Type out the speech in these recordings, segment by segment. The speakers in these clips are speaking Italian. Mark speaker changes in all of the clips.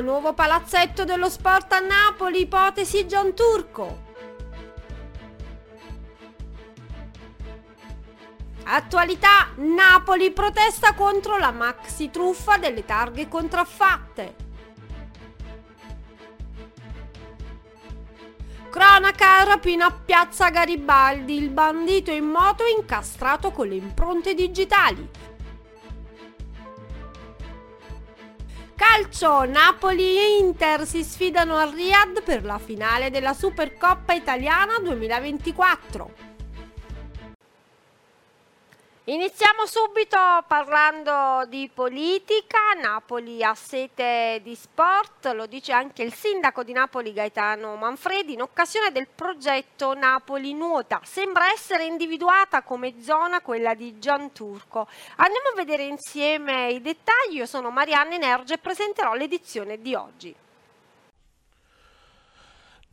Speaker 1: Nuovo palazzetto dello sport a Napoli, ipotesi Gianturco. Attualità, Napoli protesta contro la maxi truffa delle targhe contraffatte. Cronaca rapina a Piazza Garibaldi, il bandito in moto incastrato con le impronte digitali. Calcio, Napoli e Inter si sfidano a Riyadh per la finale della Supercoppa italiana 2024. Iniziamo subito parlando di politica. Napoli ha sete di sport, lo dice anche il sindaco di Napoli Gaetano Manfredi in occasione del progetto Napoli Nuota. Sembra essere individuata come zona quella di Gianturco. Andiamo a vedere insieme i dettagli. Io sono Marianne Nerge e presenterò l'edizione di oggi.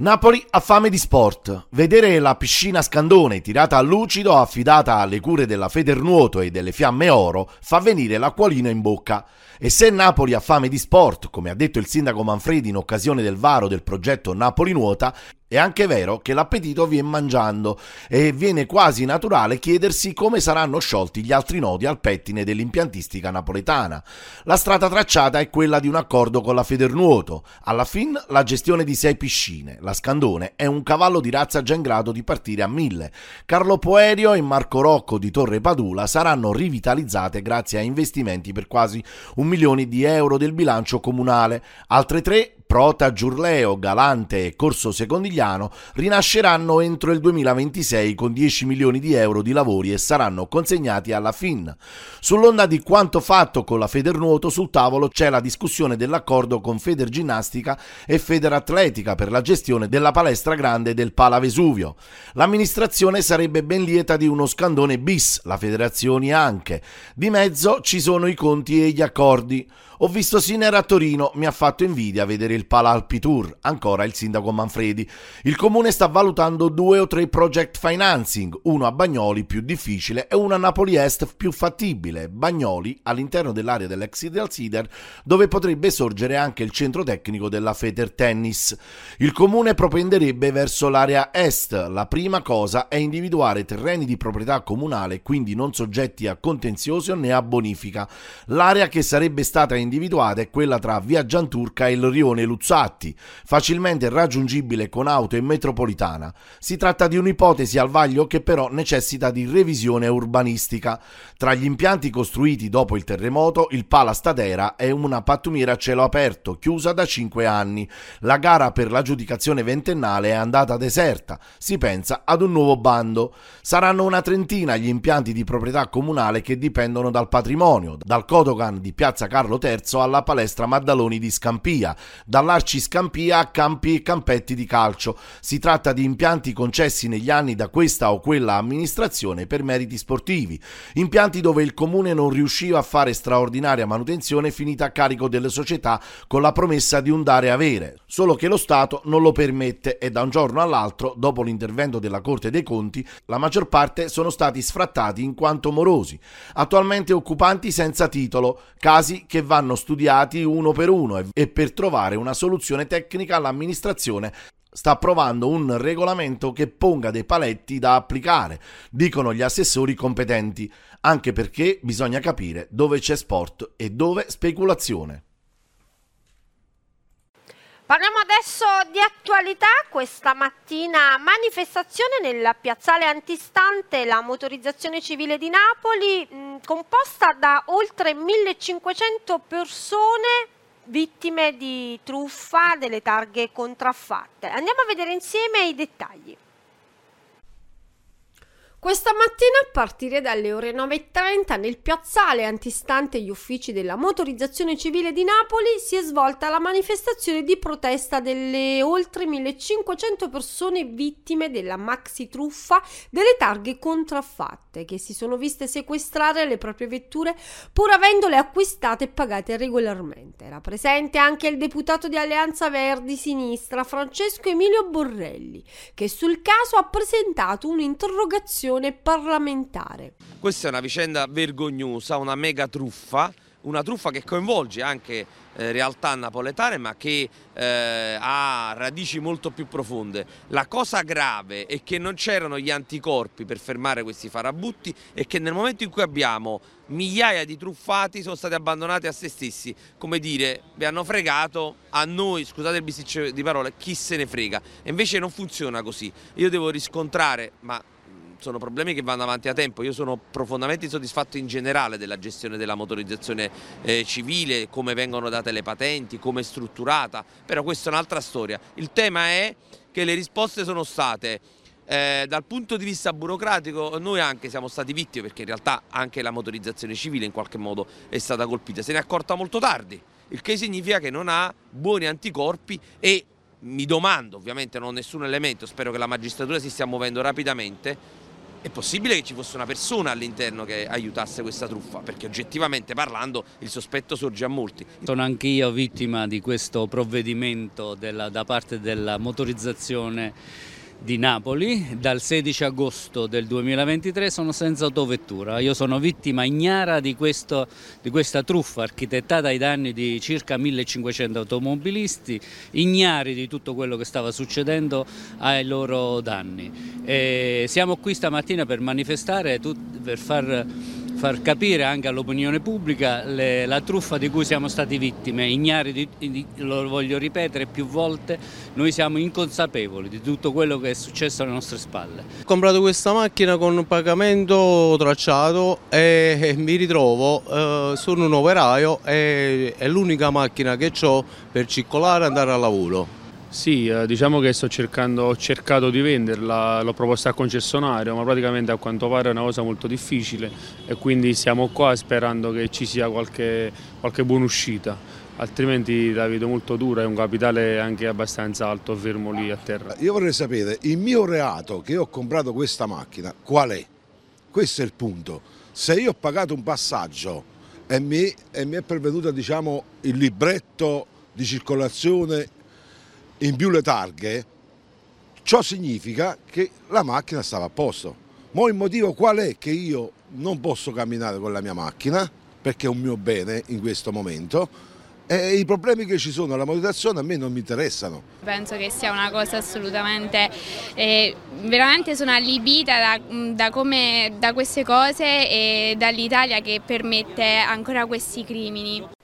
Speaker 2: Napoli ha fame di sport. Vedere la piscina Scandone tirata a lucido, affidata alle cure della Federnuoto e delle Fiamme Oro, fa venire l'acquolina in bocca. E se Napoli ha fame di sport, come ha detto il sindaco Manfredi in occasione del varo del progetto Napoli Nuota, è anche vero che l'appetito viene mangiando e viene quasi naturale chiedersi come saranno sciolti gli altri nodi al pettine dell'impiantistica napoletana. La strada tracciata è quella di un accordo con la Federnuoto. Alla fin la gestione di sei piscine. La Scandone è un cavallo di razza già in grado di partire a mille. Carlo Poerio e Marco Rocco di Torre Padula saranno rivitalizzate grazie a investimenti per quasi un milione di euro del bilancio comunale. Altre tre Prota Giurleo, Galante e Corso Secondigliano rinasceranno entro il 2026 con 10 milioni di euro di lavori e saranno consegnati alla FIN. Sull'onda di quanto fatto con la Federnuoto sul tavolo c'è la discussione dell'accordo con Federginnastica e Federatletica per la gestione della palestra grande del Pala Vesuvio. L'amministrazione sarebbe ben lieta di uno scandone bis, la federazione anche. Di mezzo ci sono i conti e gli accordi. Ho visto Sinera a Torino, mi ha fatto invidia vedere il Pala Alpi Tour, ancora il sindaco Manfredi. Il comune sta valutando due o tre project financing, uno a Bagnoli più difficile e uno a Napoli Est più fattibile. Bagnoli all'interno dell'area dell'ex Ideal Sider, dove potrebbe sorgere anche il centro tecnico della Feder Tennis. Il comune propenderebbe verso l'area est. La prima cosa è individuare terreni di proprietà comunale, quindi non soggetti a contenzioso né a bonifica. L'area che sarebbe stata individuata individuata è quella tra via Gianturca e il rione Luzzatti, facilmente raggiungibile con auto e metropolitana. Si tratta di un'ipotesi al vaglio che però necessita di revisione urbanistica. Tra gli impianti costruiti dopo il terremoto, il Pala Stadera è una pattumiera a cielo aperto, chiusa da 5 anni. La gara per l'aggiudicazione ventennale è andata deserta. Si pensa ad un nuovo bando. Saranno una trentina gli impianti di proprietà comunale che dipendono dal patrimonio, dal Kodogan di Piazza Carlo III alla palestra Maddaloni di Scampia, dall'Arci Scampia a campi e campetti di calcio. Si tratta di impianti concessi negli anni da questa o quella amministrazione per meriti sportivi, impianti dove il comune non riusciva a fare straordinaria manutenzione finita a carico delle società con la promessa di un dare avere, solo che lo Stato non lo permette e da un giorno all'altro, dopo l'intervento della Corte dei Conti, la maggior parte sono stati sfrattati in quanto morosi, attualmente occupanti senza titolo, casi che vanno vanno studiati uno per uno e per trovare una soluzione tecnica l'amministrazione sta approvando un regolamento che ponga dei paletti da applicare, dicono gli assessori competenti, anche perché bisogna capire dove c'è sport e dove speculazione.
Speaker 1: Parliamo adesso di attualità. Questa mattina manifestazione nel piazzale antistante la motorizzazione civile di Napoli, mh, composta da oltre 1500 persone vittime di truffa delle targhe contraffatte. Andiamo a vedere insieme i dettagli. Questa mattina a partire dalle ore 9.30 nel piazzale antistante gli uffici della motorizzazione civile di Napoli si è svolta la manifestazione di protesta delle oltre 1500 persone vittime della maxi truffa delle targhe contraffatte che si sono viste sequestrare le proprie vetture pur avendole acquistate e pagate regolarmente. Era presente anche il deputato di Alleanza Verdi Sinistra Francesco Emilio Borrelli che sul caso ha presentato un'interrogazione parlamentare.
Speaker 3: Questa è una vicenda vergognosa, una mega truffa una truffa che coinvolge anche eh, realtà napoletane ma che eh, ha radici molto più profonde. La cosa grave è che non c'erano gli anticorpi per fermare questi farabutti e che nel momento in cui abbiamo migliaia di truffati sono stati abbandonati a se stessi, come dire, vi hanno fregato, a noi, scusate il bisticcio di parole, chi se ne frega. E invece non funziona così. Io devo riscontrare, ma sono problemi che vanno avanti a tempo. Io sono profondamente insoddisfatto in generale della gestione della motorizzazione eh, civile, come vengono date le patenti, come è strutturata, però questa è un'altra storia. Il tema è che le risposte sono state eh, dal punto di vista burocratico noi anche siamo stati vittime perché in realtà anche la motorizzazione civile in qualche modo è stata colpita, se ne è accorta molto tardi, il che significa che non ha buoni anticorpi e mi domando, ovviamente non ho nessun elemento, spero che la magistratura si stia muovendo rapidamente, è possibile che ci fosse una persona all'interno che aiutasse questa truffa, perché oggettivamente parlando il sospetto sorge a molti.
Speaker 4: Sono anch'io vittima di questo provvedimento della, da parte della motorizzazione di Napoli, dal 16 agosto del 2023 sono senza autovettura. Io sono vittima ignara di, questo, di, questa truffa architettata ai danni di circa 1500 automobilisti, ignari di tutto quello che stava succedendo ai loro danni. E siamo qui stamattina per manifestare, per far far capire anche all'opinione pubblica le, la truffa di cui siamo stati vittime, ignari, di, di, lo voglio ripetere più volte, noi siamo inconsapevoli di tutto quello che è successo alle nostre spalle.
Speaker 5: Ho comprato questa macchina con un pagamento tracciato e, e mi ritrovo, eh, sono un operaio e è l'unica macchina che ho per circolare e andare al lavoro.
Speaker 6: Sì, eh, diciamo che cercando, ho cercato di venderla, l'ho proposta al concessionario, ma praticamente a quanto pare è una cosa molto difficile e quindi siamo qua sperando che ci sia qualche, qualche buona uscita, altrimenti la vedo molto dura, è un capitale anche abbastanza alto, fermo lì a terra.
Speaker 7: Io vorrei sapere, il mio reato che ho comprato questa macchina, qual è? Questo è il punto. Se io ho pagato un passaggio e mi, e mi è pervenuto diciamo, il libretto di circolazione in più le targhe, ciò significa che la macchina stava a posto. Ma il motivo qual è che io non posso camminare con la mia macchina, perché è un mio bene in questo momento, e i problemi che ci sono alla motorizzazione a me non mi interessano.
Speaker 8: Penso che sia una cosa assolutamente, eh, veramente sono allibita da, da, come, da queste cose e dall'Italia che permette ancora questi crimini.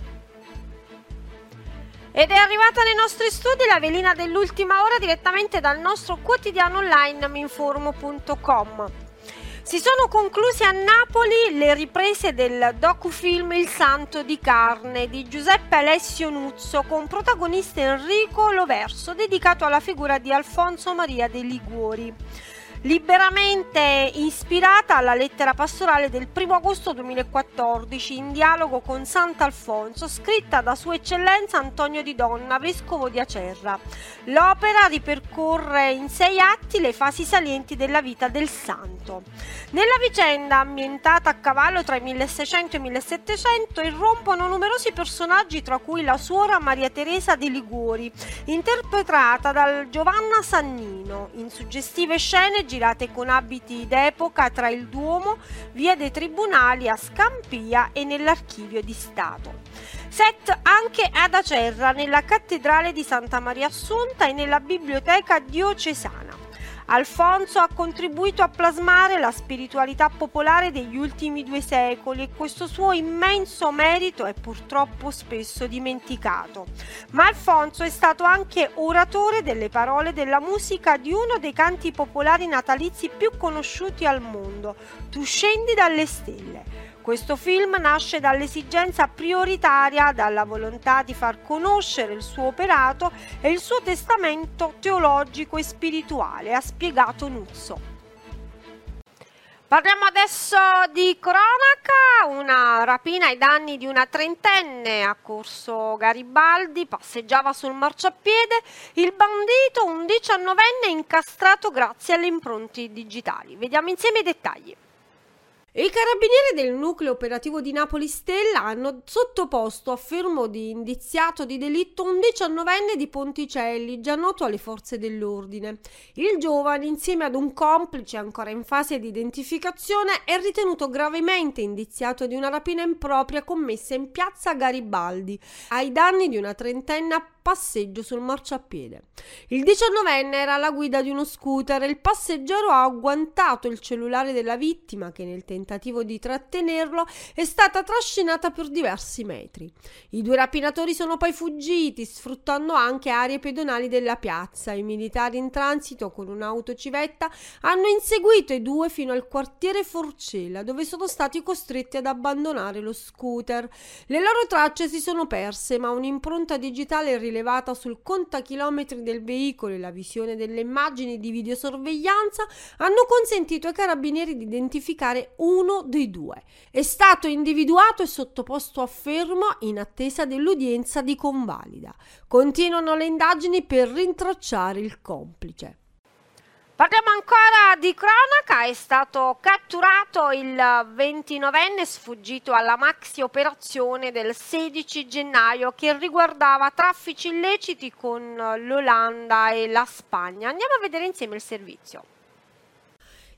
Speaker 1: Ed è arrivata nei nostri studi la velina dell'ultima ora direttamente dal nostro quotidiano online minformo.com. Si sono concluse a Napoli le riprese del docufilm Il Santo di Carne di Giuseppe Alessio Nuzzo con protagonista Enrico Loverso dedicato alla figura di Alfonso Maria dei Liguori liberamente ispirata alla lettera pastorale del 1 agosto 2014 in dialogo con Sant'Alfonso, scritta da Sua Eccellenza Antonio di Donna, vescovo di Acerra. L'opera ripercorre in sei atti le fasi salienti della vita del santo. Nella vicenda, ambientata a cavallo tra il 1600 e il 1700, irrompono numerosi personaggi, tra cui la suora Maria Teresa di Liguori, interpretata da Giovanna Sannino, in suggestive scene girate con abiti d'epoca tra il Duomo, via dei Tribunali a Scampia e nell'Archivio di Stato. Set anche ad Acerra, nella cattedrale di Santa Maria Assunta e nella biblioteca diocesana. Alfonso ha contribuito a plasmare la spiritualità popolare degli ultimi due secoli e questo suo immenso merito è purtroppo spesso dimenticato. Ma Alfonso è stato anche oratore delle parole della musica di uno dei canti popolari natalizi più conosciuti al mondo, Tu scendi dalle stelle questo film nasce dall'esigenza prioritaria, dalla volontà di far conoscere il suo operato e il suo testamento teologico e spirituale, ha spiegato Nuzzo. Parliamo adesso di cronaca, una rapina ai danni di una trentenne a Corso Garibaldi, passeggiava sul marciapiede, il bandito, un diciannovenne incastrato grazie alle impronte digitali. Vediamo insieme i dettagli. I carabinieri del nucleo operativo di Napoli Stella hanno sottoposto a fermo di indiziato di delitto un diciannovenne di Ponticelli, già noto alle forze dell'ordine. Il giovane, insieme ad un complice ancora in fase di identificazione, è ritenuto gravemente indiziato di una rapina impropria commessa in piazza Garibaldi, ai danni di una trentenne passeggio sul marciapiede. Il diciannovenne era alla guida di uno scooter e il passeggero ha agguantato il cellulare della vittima che nel tentativo di trattenerlo è stata trascinata per diversi metri. I due rapinatori sono poi fuggiti sfruttando anche aree pedonali della piazza. I militari in transito con un'auto civetta hanno inseguito i due fino al quartiere Forcella dove sono stati costretti ad abbandonare lo scooter. Le loro tracce si sono perse ma un'impronta digitale rilevata sul contachilometri del veicolo e la visione delle immagini di videosorveglianza hanno consentito ai carabinieri di identificare uno dei due. È stato individuato e sottoposto a fermo in attesa dell'udienza di convalida. Continuano le indagini per rintracciare il complice. Parliamo ancora di cronaca, è stato catturato il 29enne sfuggito alla maxi operazione del 16 gennaio che riguardava traffici illeciti con l'Olanda e la Spagna. Andiamo a vedere insieme il servizio.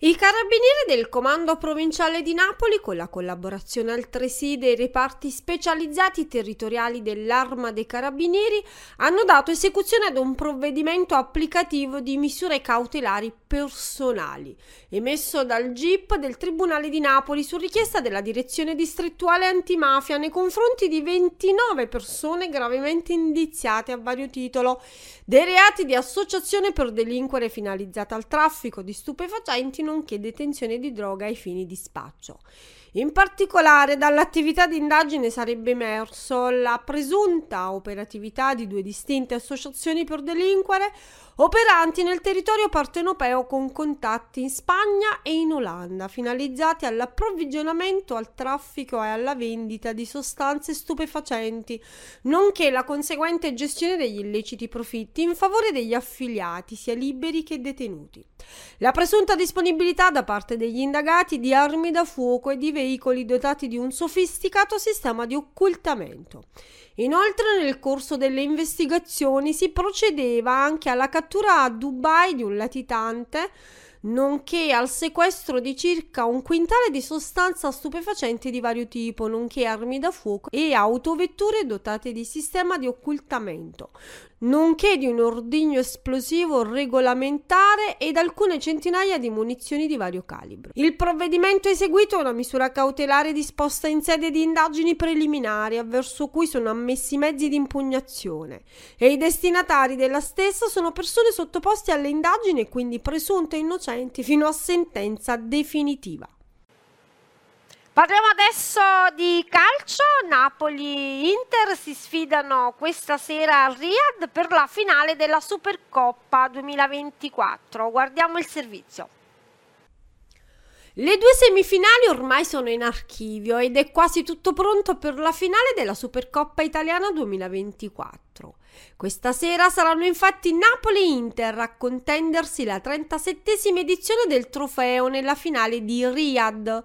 Speaker 1: I carabinieri del Comando Provinciale di Napoli, con la collaborazione altresì dei reparti specializzati territoriali dell'Arma dei Carabinieri, hanno dato esecuzione ad un provvedimento applicativo di misure cautelari personali, emesso dal GIP del Tribunale di Napoli su richiesta della Direzione Distrettuale Antimafia nei confronti di 29 persone gravemente indiziate a vario titolo dei reati di associazione per delinquere finalizzata al traffico di stupefacenti nonché detenzione di droga ai fini di spaccio. In particolare dall'attività di indagine sarebbe emerso la presunta operatività di due distinte associazioni per delinquere operanti nel territorio partenopeo con contatti in Spagna e in Olanda, finalizzati all'approvvigionamento, al traffico e alla vendita di sostanze stupefacenti, nonché la conseguente gestione degli illeciti profitti in favore degli affiliati, sia liberi che detenuti. La presunta disponibilità da parte degli indagati di armi da fuoco e di veicoli dotati di un sofisticato sistema di occultamento. Inoltre nel corso delle investigazioni si procedeva anche alla cattura a Dubai di un latitante nonché al sequestro di circa un quintale di sostanza stupefacente di vario tipo, nonché armi da fuoco e autovetture dotate di sistema di occultamento, nonché di un ordigno esplosivo regolamentare ed alcune centinaia di munizioni di vario calibro. Il provvedimento eseguito è una misura cautelare disposta in sede di indagini preliminari, avverso cui sono ammessi mezzi di impugnazione e i destinatari della stessa sono persone sottoposte alle indagini e quindi presunte innocenti fino a sentenza definitiva. Parliamo adesso di calcio. Napoli-Inter si sfidano questa sera al Riyadh per la finale della Supercoppa 2024. Guardiamo il servizio. Le due semifinali ormai sono in archivio ed è quasi tutto pronto per la finale della Supercoppa italiana 2024. Questa sera saranno infatti Napoli e Inter a contendersi la 37esima edizione del trofeo nella finale di Riyadh.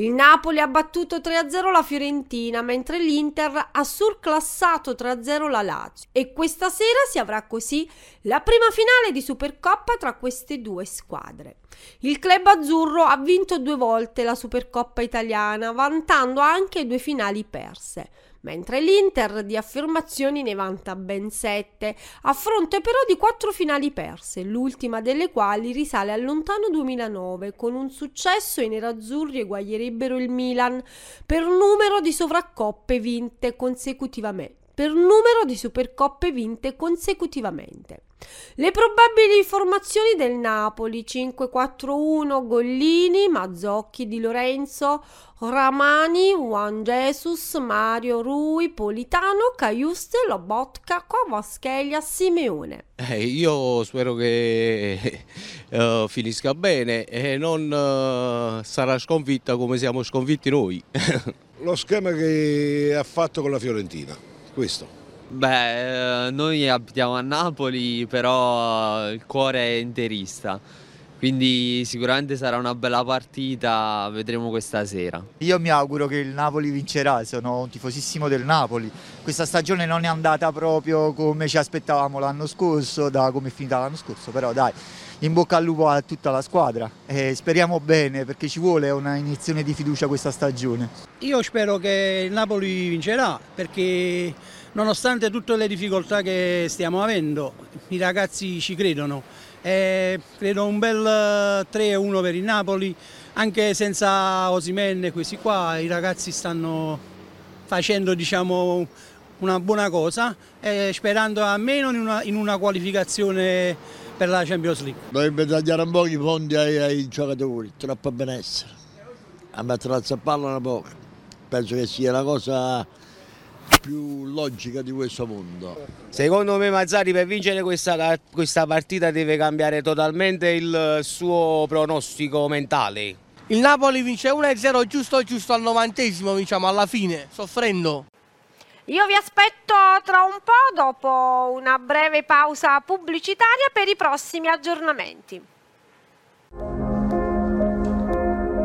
Speaker 1: Il Napoli ha battuto 3-0 la Fiorentina, mentre l'Inter ha surclassato 3-0 la Lazio. E questa sera si avrà così la prima finale di Supercoppa tra queste due squadre. Il club azzurro ha vinto due volte la Supercoppa italiana, vantando anche due finali perse mentre l'Inter di affermazioni ne vanta ben sette, a fronte però di quattro finali perse, l'ultima delle quali risale al lontano 2009, con un successo i nerazzurri eguaglierebbero il Milan per numero di sovraccoppe vinte consecutivamente per numero di Supercoppe vinte consecutivamente. Le probabili formazioni del Napoli 5-4-1 Gollini, Mazzocchi di Lorenzo, Ramani, Juan Jesus, Mario Rui, Politano, Caiuste, Lobotka, Kovaschelia, Simeone.
Speaker 5: Eh, io spero che uh, finisca bene e non uh, sarà sconfitta come siamo sconfitti noi.
Speaker 7: Lo schema che ha fatto con la Fiorentina questo?
Speaker 9: Beh, eh, noi abitiamo a Napoli, però il cuore è interista. quindi sicuramente sarà una bella partita, vedremo questa sera.
Speaker 10: Io mi auguro che il Napoli vincerà, sono un tifosissimo del Napoli. Questa stagione non è andata proprio come ci aspettavamo l'anno scorso, da come è finita l'anno scorso, però dai, in bocca al lupo a tutta la squadra e speriamo bene perché ci vuole una iniezione di fiducia questa stagione.
Speaker 11: Io spero che il Napoli vincerà perché nonostante tutte le difficoltà che stiamo avendo, i ragazzi ci credono e credo un bel 3-1 eh, per il Napoli, anche senza Osimen e questi qua, i ragazzi stanno facendo diciamo, una buona cosa e sperando almeno in una, in una qualificazione per la Champions League.
Speaker 12: Dovrebbe tagliare un po' i fondi ai, ai giocatori, troppo benessere. A mettere la zappalla una poco. Penso che sia la cosa più logica di questo mondo.
Speaker 13: Secondo me Mazzari per vincere questa, questa partita deve cambiare totalmente il suo pronostico mentale.
Speaker 14: Il Napoli vince 1-0 giusto giusto al novantesimo, diciamo alla fine, soffrendo.
Speaker 1: Io vi aspetto tra un po' dopo una breve pausa pubblicitaria per i prossimi aggiornamenti.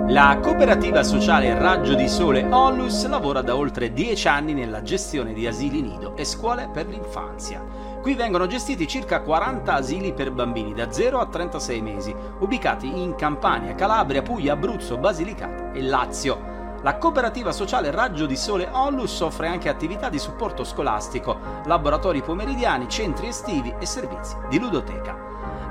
Speaker 15: La cooperativa sociale Raggio di Sole Onlus lavora da oltre 10 anni nella gestione di asili nido e scuole per l'infanzia. Qui vengono gestiti circa 40 asili per bambini da 0 a 36 mesi, ubicati in Campania, Calabria, Puglia, Abruzzo, Basilicata e Lazio. La cooperativa sociale Raggio di Sole Onlus offre anche attività di supporto scolastico, laboratori pomeridiani, centri estivi e servizi di ludoteca.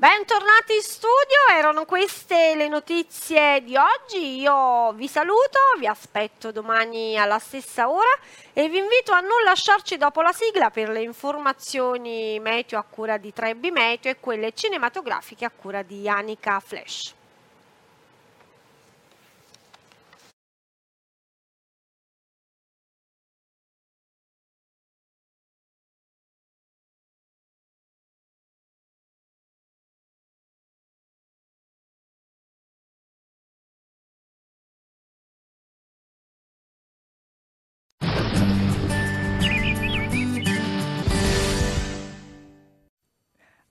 Speaker 1: Bentornati in studio, erano queste le notizie di oggi, io vi saluto, vi aspetto domani alla stessa ora e vi invito a non lasciarci dopo la sigla per le informazioni meteo a cura di Trebbi Meteo e quelle cinematografiche a cura di Anica Flash.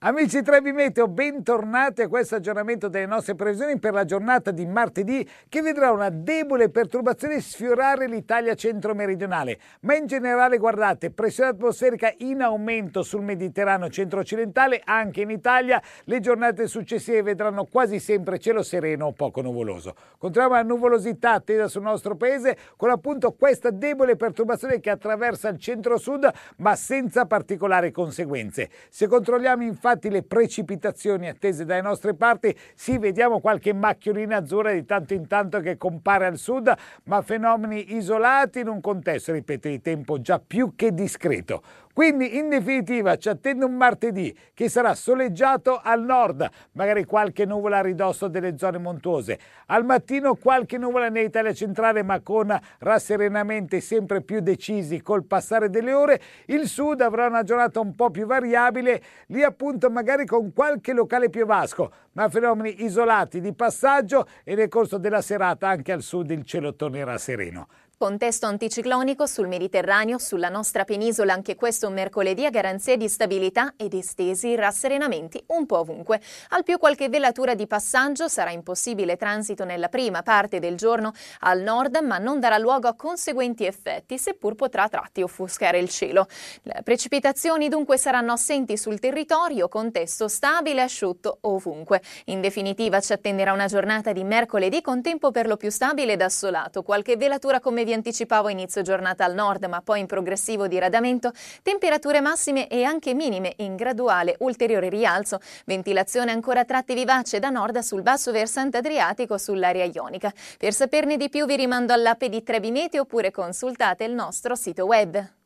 Speaker 16: Amici Trebi Meteo, bentornati a questo aggiornamento delle nostre previsioni per la giornata di martedì che vedrà una debole perturbazione sfiorare l'Italia centro-meridionale, ma in generale guardate, pressione atmosferica in aumento sul Mediterraneo centro-occidentale, anche in Italia le giornate successive vedranno quasi sempre cielo sereno o poco nuvoloso. Continuiamo la nuvolosità attesa sul nostro paese con appunto questa debole perturbazione che attraversa il centro-sud ma senza particolari conseguenze. Se controlliamo infatti infatti le precipitazioni attese dalle nostre parti, sì vediamo qualche macchiolina azzurra di tanto in tanto che compare al sud, ma fenomeni isolati in un contesto, ripeto, di tempo già più che discreto. Quindi in definitiva ci attende un martedì che sarà soleggiato al nord, magari qualche nuvola a ridosso delle zone montuose. Al mattino qualche nuvola nell'Italia centrale ma con rasserenamenti sempre più decisi col passare delle ore. Il sud avrà una giornata un po' più variabile, lì appunto magari con qualche locale piovasco, ma fenomeni isolati di passaggio e nel corso della serata anche al sud il cielo tornerà sereno.
Speaker 17: Contesto anticiclonico sul Mediterraneo, sulla nostra penisola anche questo mercoledì a garanzia di stabilità ed estesi rasserenamenti un po' ovunque. Al più qualche velatura di passaggio sarà impossibile transito nella prima parte del giorno al nord, ma non darà luogo a conseguenti effetti, seppur potrà a tratti offuscare il cielo. Le precipitazioni dunque saranno assenti sul territorio, contesto stabile e asciutto ovunque. In definitiva ci attenderà una giornata di mercoledì con tempo per lo più stabile ed assolato, qualche velatura come vi anticipavo inizio giornata al nord ma poi in progressivo diradamento, temperature massime e anche minime in graduale ulteriore rialzo, ventilazione ancora a tratti vivace da nord sul basso versante adriatico sull'area ionica. Per saperne di più vi rimando all'app di Trebi Meteo oppure consultate il nostro sito web.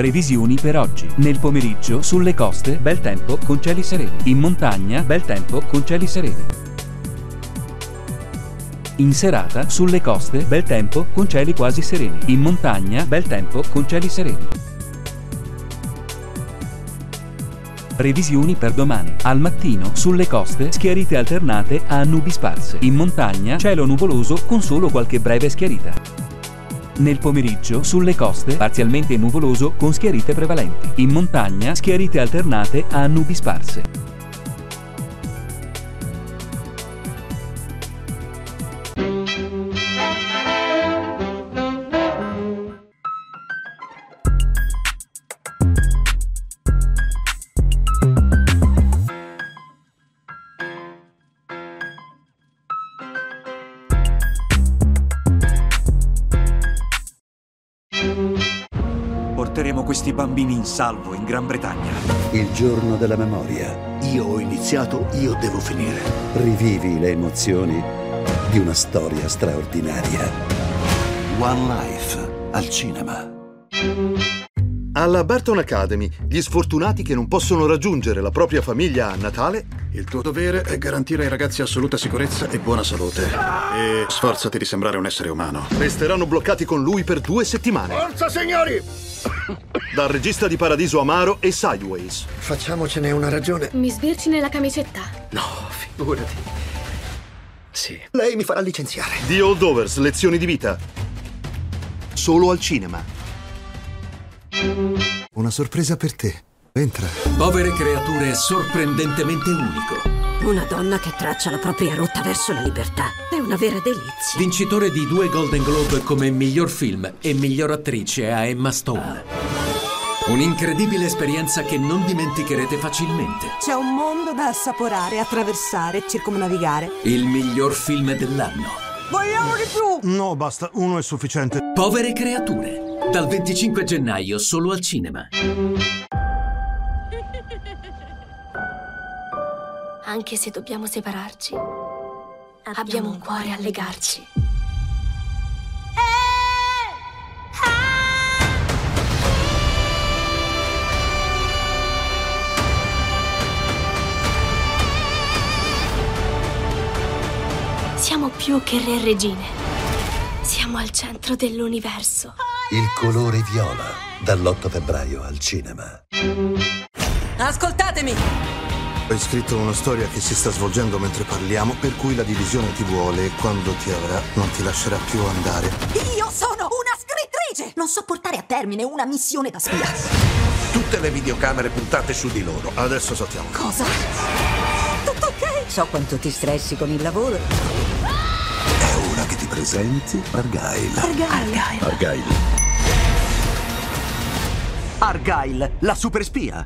Speaker 18: Previsioni per oggi. Nel pomeriggio sulle coste bel tempo con cieli sereni. In montagna bel tempo con cieli sereni. In serata sulle coste bel tempo con cieli quasi sereni. In montagna bel tempo con cieli sereni. Previsioni per domani. Al mattino sulle coste schiarite alternate a nubi sparse. In montagna cielo nuvoloso con solo qualche breve schiarita. Nel pomeriggio sulle coste parzialmente nuvoloso con schiarite prevalenti. In montagna schiarite alternate a nubi sparse.
Speaker 19: Bambini in salvo in Gran Bretagna.
Speaker 20: Il giorno della memoria.
Speaker 21: Io ho iniziato, io devo finire.
Speaker 20: Rivivi le emozioni di una storia straordinaria.
Speaker 21: One Life al cinema.
Speaker 22: Alla Barton Academy, gli sfortunati che non possono raggiungere la propria famiglia a Natale.
Speaker 23: Il tuo dovere è garantire ai ragazzi assoluta sicurezza e buona salute. E sforzati di sembrare un essere umano.
Speaker 22: Resteranno bloccati con lui per due settimane.
Speaker 21: Forza, signori!
Speaker 22: Dal regista di Paradiso Amaro e Sideways.
Speaker 21: Facciamocene una ragione.
Speaker 24: Mi sbirci nella camicetta?
Speaker 21: No, figurati. Sì. Lei mi farà licenziare.
Speaker 22: The Holdovers, lezioni di vita. Solo al cinema.
Speaker 21: Una sorpresa per te. Entra.
Speaker 25: Povere creature è sorprendentemente unico.
Speaker 26: Una donna che traccia la propria rotta verso la libertà. È una vera delizia.
Speaker 25: Vincitore di due Golden Globe come miglior film e miglior attrice a Emma Stone. Un'incredibile esperienza che non dimenticherete facilmente.
Speaker 26: C'è un mondo da assaporare, attraversare, circumnavigare.
Speaker 25: Il miglior film dell'anno.
Speaker 26: Vogliamo di più!
Speaker 21: No, basta, uno è sufficiente.
Speaker 25: Povere creature. Dal 25 gennaio solo al cinema.
Speaker 24: Anche se dobbiamo separarci, abbiamo un cuore a legarci. Siamo più che re e regine. Siamo al centro dell'universo.
Speaker 21: Il colore viola, dall'8 febbraio al cinema.
Speaker 26: Ascoltatemi!
Speaker 21: Hai scritto una storia che si sta svolgendo mentre parliamo, per cui la divisione ti vuole e quando ti avrà non ti lascerà più andare.
Speaker 26: Io sono una scrittrice! Non so portare a termine una missione da spia.
Speaker 21: Tutte le videocamere puntate su di loro. Adesso saltiamo.
Speaker 26: Cosa? Tutto ok? So quanto ti stressi con il lavoro.
Speaker 21: È ora che ti presenti Argyle.
Speaker 26: Argyle.
Speaker 21: Argyle.
Speaker 27: Argyle, la super spia.